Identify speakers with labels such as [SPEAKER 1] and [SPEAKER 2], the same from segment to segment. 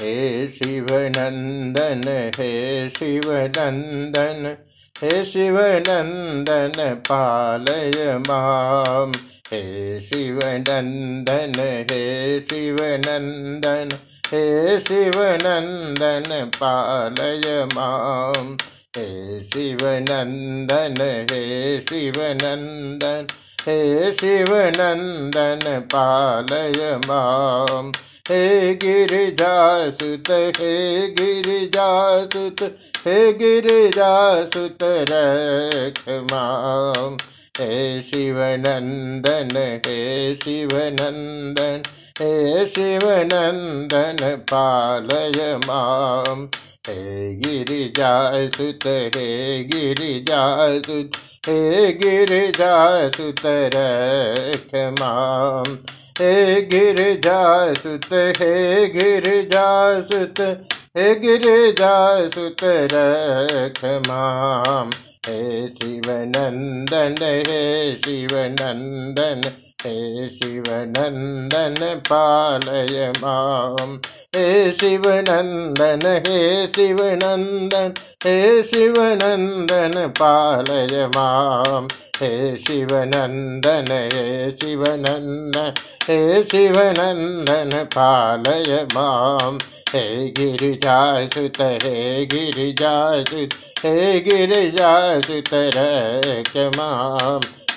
[SPEAKER 1] हे शिवनन्दन हे शिवनन्दन हे शिवनन्दन पालय मां हे शिवनन्दन हे शिवनन्दन हे शिवनन्दन पालय मां हे शिवनन्दन हे शिवनन्दन हे शिवनन्दन पालय मां। हे गिरिजासुत हे गिरिजासुत हे गिरिजासुत रख मां। हे शिवनन्दन हे शिवनन्दन हे शिवनन्दन पालय मां हे गिरिजासुत हे गिरिजासुत हे गिरिजासुत रख मां हे गिरिजासुत हे गिरिजासुत हे गिरिजासुत रख मां हे शिवनन्दन हे शिवनन्दन हे शिवनन्दन पालय मां हे शिवनन्दन हे शिवनन्दन हे शिवनन्दन पालय मां हे शिवनन्दन हे शिवनन्दन हे शिवनन्दन पालय मां हे गिरिजासुत हे गिरिजासुत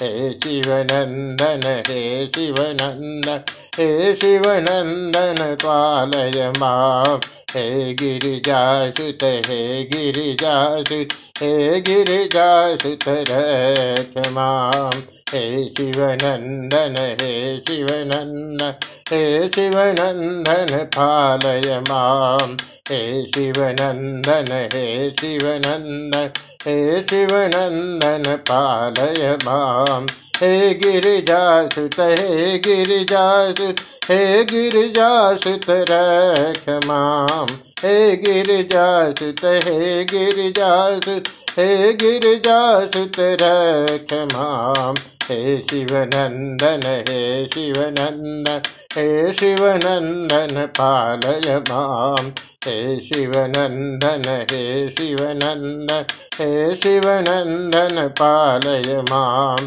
[SPEAKER 1] हे गिरिजासुत रक्ष मां हे शिवनन्दन हे शिवनन्दन हे शिवनन्दन पालय मां हे गिरिजासुत हे गिरिजासुत हे गिरिजासुत रक्ष मां। हे शिवनन्दन हे शिवनन्दन हे शिवनन्दन पालय मां हे शिवनन्दन हे शिवनन्दन हे शिवनन्दन पालय मां हे गिरिजासुत हे गिरिजासुत हे गिरिजासुत रख मां हे गिरिजासुत हे गिरिजासुत हे गिरिजासुत रख मां हे शिवनन्दन हे शिवनन्दन हे शिवनन्दन पालय मां हे शिवनन्दन हे शिवनन्दन हे शिवनन्दन पालय मां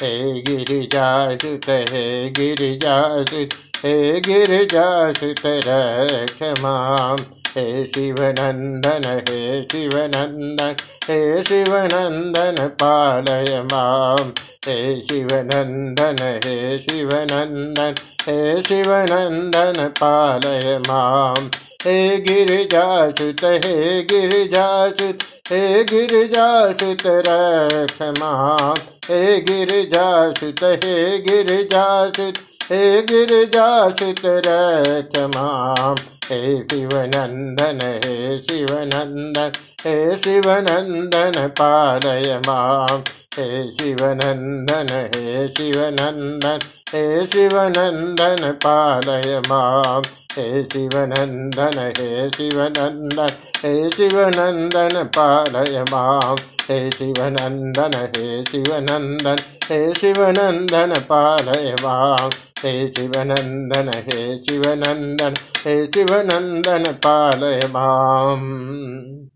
[SPEAKER 1] हे गिरिजासुत हे गिरिजासुत हे गिरिजासुत रक्ष मां। हे शिवनन्दन हे शिवनन्दन हे शिवनन्दन पालय मां। हे शिवनन्दन हे शिवनन्दन हे शिवनन्दन पालय मां। हे गिरिजासुत हे गिरिजासुत हे गिरिजासुत रख मां हे गिरिजासुत हे गिरिजासुत हे गिरिजासुत रख मां हे शिवनन्दन हे शिवनन्दन हे शिवनन्दन पालय मां। हे शिवनन्दन हे शिवनन्दन हे शिवनन्दन पालय मां हे शिवनन्दन हे शिवनन्दन हे शिवनन्दन पालय मां। हे शिवनन्दन हे शिवनन्दन हे शिवनन्दन पालय मां। हे शिवनन्दन हे शिवनन्दन हे शिवनन्दन पालय माम्